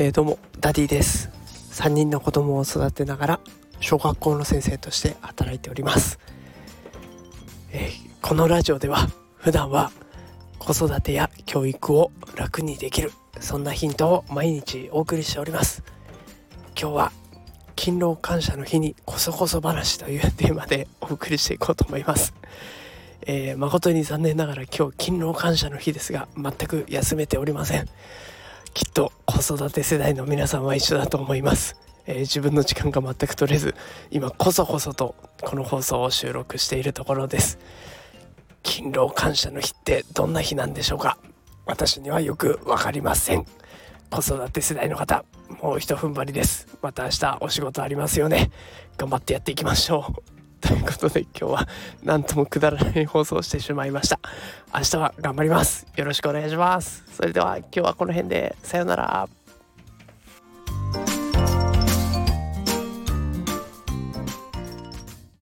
えー、どうもダディです。3人の子供を育てながら小学校の先生として働いております、えー、このラジオでは普段は子育てや教育を楽にできるそんなヒントを毎日お送りしております。今日は勤労感謝の日にこそこそ話という テーマでお送りしていこうと思います。えー、誠に残念ながら今日勤労感謝の日ですが全く休めておりません。きっと子育て世代の皆さんは一緒だと思います、えー、自分の時間が全く取れず今こそこそとこの放送を収録しているところです。勤労感謝の日ってどんな日なんでしょうか？私にはよく分かりません。子育て世代の方もうひと踏ん張りです。また明日お仕事ありますよね。頑張ってやっていきましょう。ということで今日は何ともくだらない放送をしてしまいました。明日は頑張ります。よろしくお願いします。それでは今日はこの辺で。さようなら。